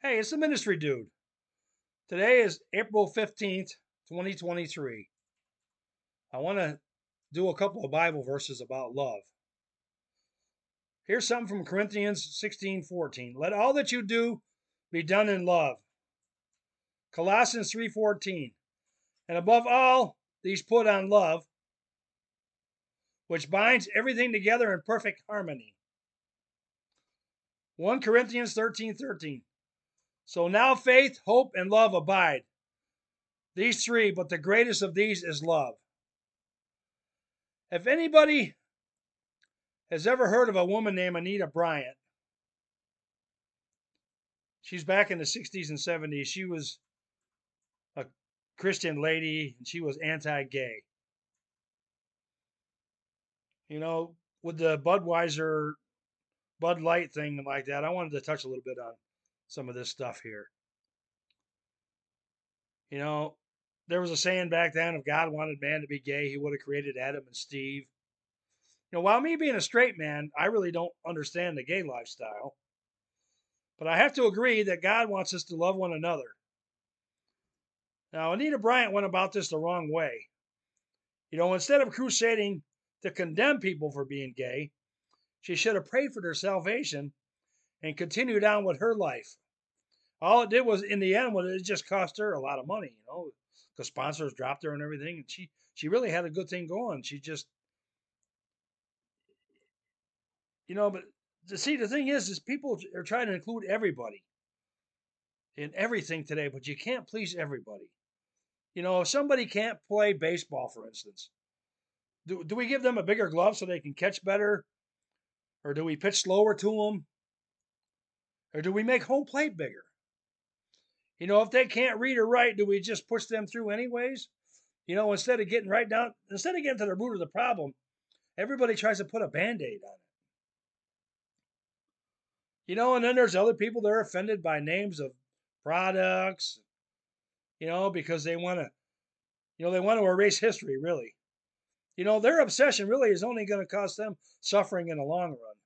Hey, it's the ministry dude. Today is April 15th, 2023. I want to do a couple of Bible verses about love. Here's something from Corinthians 16 14. Let all that you do be done in love. Colossians 3 14. And above all, these put on love, which binds everything together in perfect harmony. 1 Corinthians 13 13. So now faith, hope, and love abide. These three, but the greatest of these is love. If anybody has ever heard of a woman named Anita Bryant, she's back in the 60s and 70s. She was a Christian lady and she was anti gay. You know, with the Budweiser, Bud Light thing like that, I wanted to touch a little bit on some of this stuff here. You know, there was a saying back then if God wanted man to be gay, he would have created Adam and Steve. You know, while me being a straight man, I really don't understand the gay lifestyle. But I have to agree that God wants us to love one another. Now, Anita Bryant went about this the wrong way. You know, instead of crusading to condemn people for being gay, she should have prayed for their salvation and continued on with her life. All it did was, in the end, was it just cost her a lot of money, you know, because sponsors dropped her and everything. And she she really had a good thing going. She just, you know, but to see the thing is, is people are trying to include everybody in everything today, but you can't please everybody. You know, if somebody can't play baseball, for instance, do, do we give them a bigger glove so they can catch better? Or do we pitch slower to them? Or do we make home plate bigger? You know, if they can't read or write, do we just push them through anyways? You know, instead of getting right down, instead of getting to the root of the problem, everybody tries to put a band aid on it. You know, and then there's other people that are offended by names of products, you know, because they want to, you know, they want to erase history, really. You know, their obsession really is only going to cause them suffering in the long run.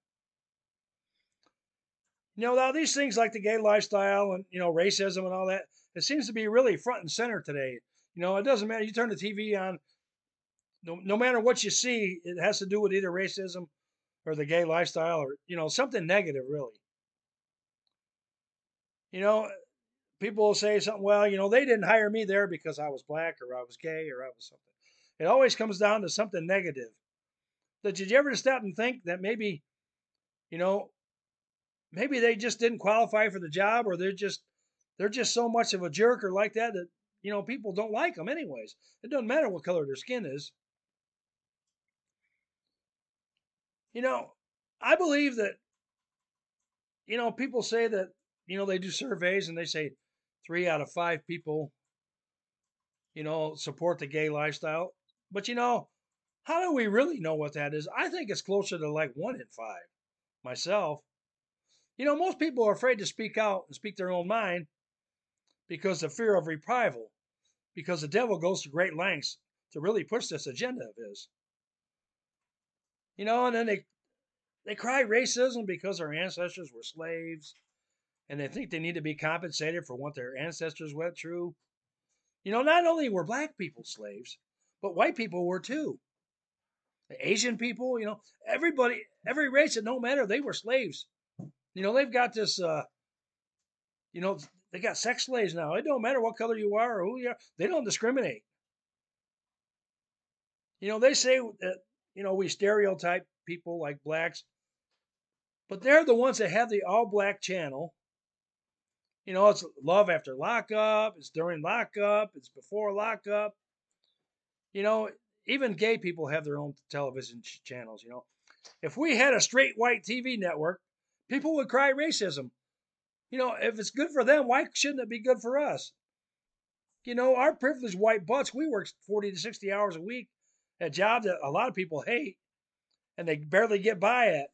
You know, now these things like the gay lifestyle and, you know, racism and all that, it seems to be really front and center today. You know, it doesn't matter. You turn the TV on, no, no matter what you see, it has to do with either racism or the gay lifestyle or, you know, something negative, really. You know, people will say something, well, you know, they didn't hire me there because I was black or I was gay or I was something. It always comes down to something negative. Did you ever stop and think that maybe, you know, maybe they just didn't qualify for the job or they're just they're just so much of a jerk or like that that you know people don't like them anyways. It doesn't matter what color their skin is. You know i believe that you know people say that you know they do surveys and they say three out of five people you know support the gay lifestyle. But you know how do we really know what that is? I think it's closer to like one in five myself you know, most people are afraid to speak out and speak their own mind because of fear of reprisal, because the devil goes to great lengths to really push this agenda of his. You know, and then they they cry racism because our ancestors were slaves and they think they need to be compensated for what their ancestors went through. You know, not only were black people slaves, but white people were too. Asian people, you know, everybody, every race, no matter, they were slaves you know, they've got this, uh, you know, they got sex slaves now. It don't matter what color you are or who you are. They don't discriminate. You know, they say that, you know, we stereotype people like blacks, but they're the ones that have the all black channel. You know, it's love after lockup, it's during lockup, it's before lockup. You know, even gay people have their own television channels, you know. If we had a straight white TV network, People would cry racism. You know, if it's good for them, why shouldn't it be good for us? You know, our privileged white butts, we work 40 to 60 hours a week at jobs that a lot of people hate and they barely get by at.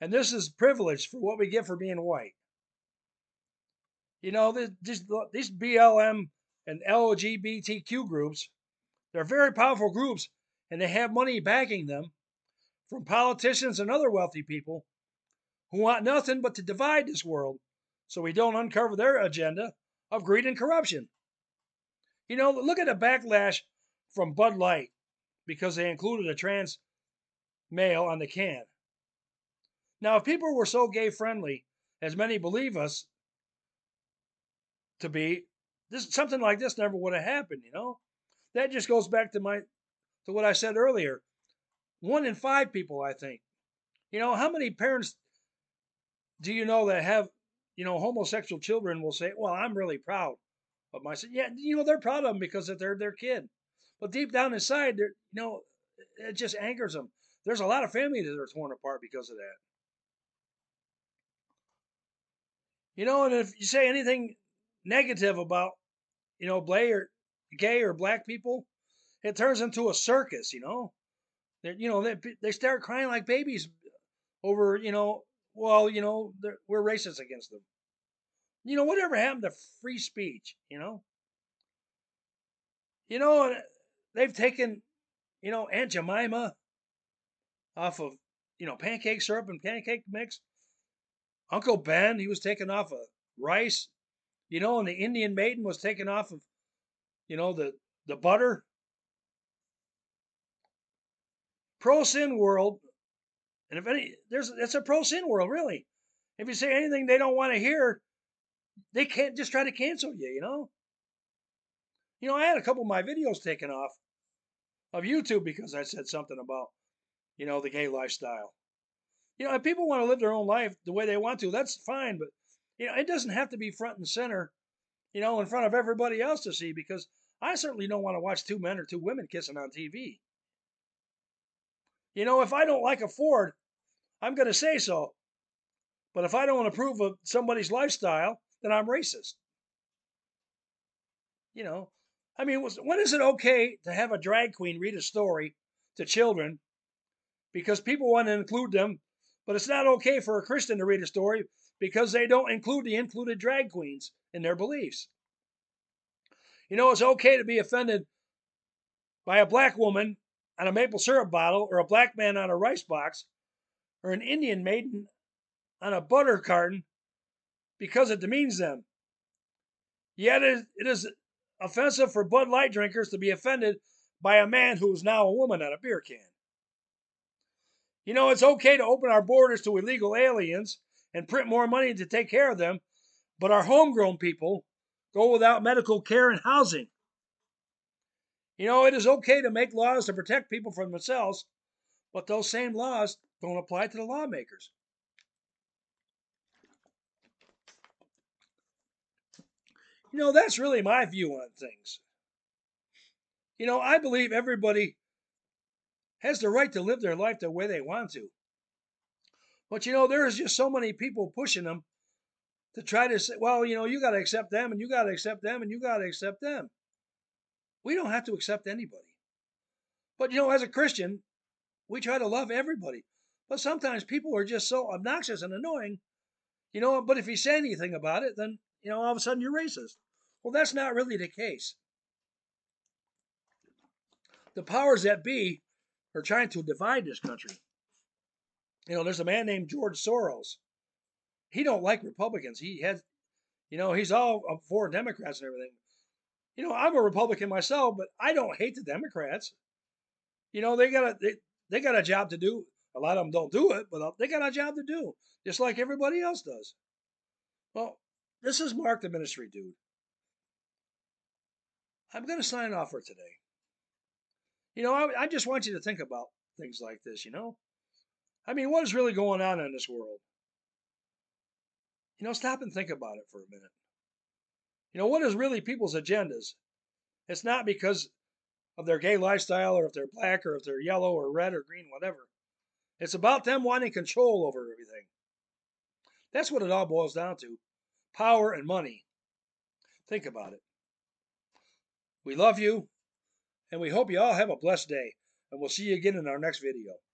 And this is privilege for what we get for being white. You know, these, these BLM and LGBTQ groups, they're very powerful groups and they have money backing them from politicians and other wealthy people who want nothing but to divide this world so we don't uncover their agenda of greed and corruption. You know, look at the backlash from Bud Light because they included a trans male on the can. Now, if people were so gay friendly, as many believe us to be, this something like this never would have happened, you know? That just goes back to my to what I said earlier. One in five people, I think. You know, how many parents do you know that have, you know, homosexual children will say, Well, I'm really proud of my son. Yeah, you know, they're proud of them because they're their kid. But deep down inside, they're, you know, it just angers them. There's a lot of families that are torn apart because of that. You know, and if you say anything negative about, you know, gay or gay or black people, it turns into a circus. You know, they you know they they start crying like babies over you know well you know we're racist against them. You know whatever happened to free speech? You know. You know uh, they've taken you know Aunt Jemima off of you know pancake syrup and pancake mix. Uncle Ben, he was taken off of rice, you know, and the Indian maiden was taken off of, you know, the the butter. Pro sin world, and if any, there's it's a pro sin world, really. If you say anything they don't want to hear, they can't just try to cancel you, you know. You know, I had a couple of my videos taken off of YouTube because I said something about, you know, the gay lifestyle. You know, if people want to live their own life the way they want to, that's fine. But you know, it doesn't have to be front and center, you know, in front of everybody else to see. Because I certainly don't want to watch two men or two women kissing on TV. You know, if I don't like a Ford, I'm going to say so. But if I don't approve of somebody's lifestyle, then I'm racist. You know, I mean, when is it okay to have a drag queen read a story to children because people want to include them but it's not okay for a Christian to read a story because they don't include the included drag queens in their beliefs. You know, it's okay to be offended by a black woman on a maple syrup bottle, or a black man on a rice box, or an Indian maiden on a butter carton because it demeans them. Yet it is offensive for Bud Light drinkers to be offended by a man who is now a woman on a beer can. You know, it's okay to open our borders to illegal aliens and print more money to take care of them, but our homegrown people go without medical care and housing. You know, it is okay to make laws to protect people from themselves, but those same laws don't apply to the lawmakers. You know, that's really my view on things. You know, I believe everybody has the right to live their life the way they want to. But you know, there's just so many people pushing them to try to say, well, you know, you got to accept them and you got to accept them and you got to accept them. We don't have to accept anybody. But you know, as a Christian, we try to love everybody. But sometimes people are just so obnoxious and annoying, you know. But if you say anything about it, then, you know, all of a sudden you're racist. Well, that's not really the case. The powers that be are trying to divide this country. You know, there's a man named George Soros. He don't like Republicans. He has, you know, he's all for Democrats and everything. You know, I'm a Republican myself, but I don't hate the Democrats. You know, they got a they, they got a job to do. A lot of them don't do it, but uh, they got a job to do, just like everybody else does. Well, this is Mark the Ministry Dude. I'm going to sign off for today. You know, I, I just want you to think about things like this, you know? I mean, what is really going on in this world? You know, stop and think about it for a minute. You know, what is really people's agendas? It's not because of their gay lifestyle or if they're black or if they're yellow or red or green, whatever. It's about them wanting control over everything. That's what it all boils down to power and money. Think about it. We love you. And we hope you all have a blessed day. And we'll see you again in our next video.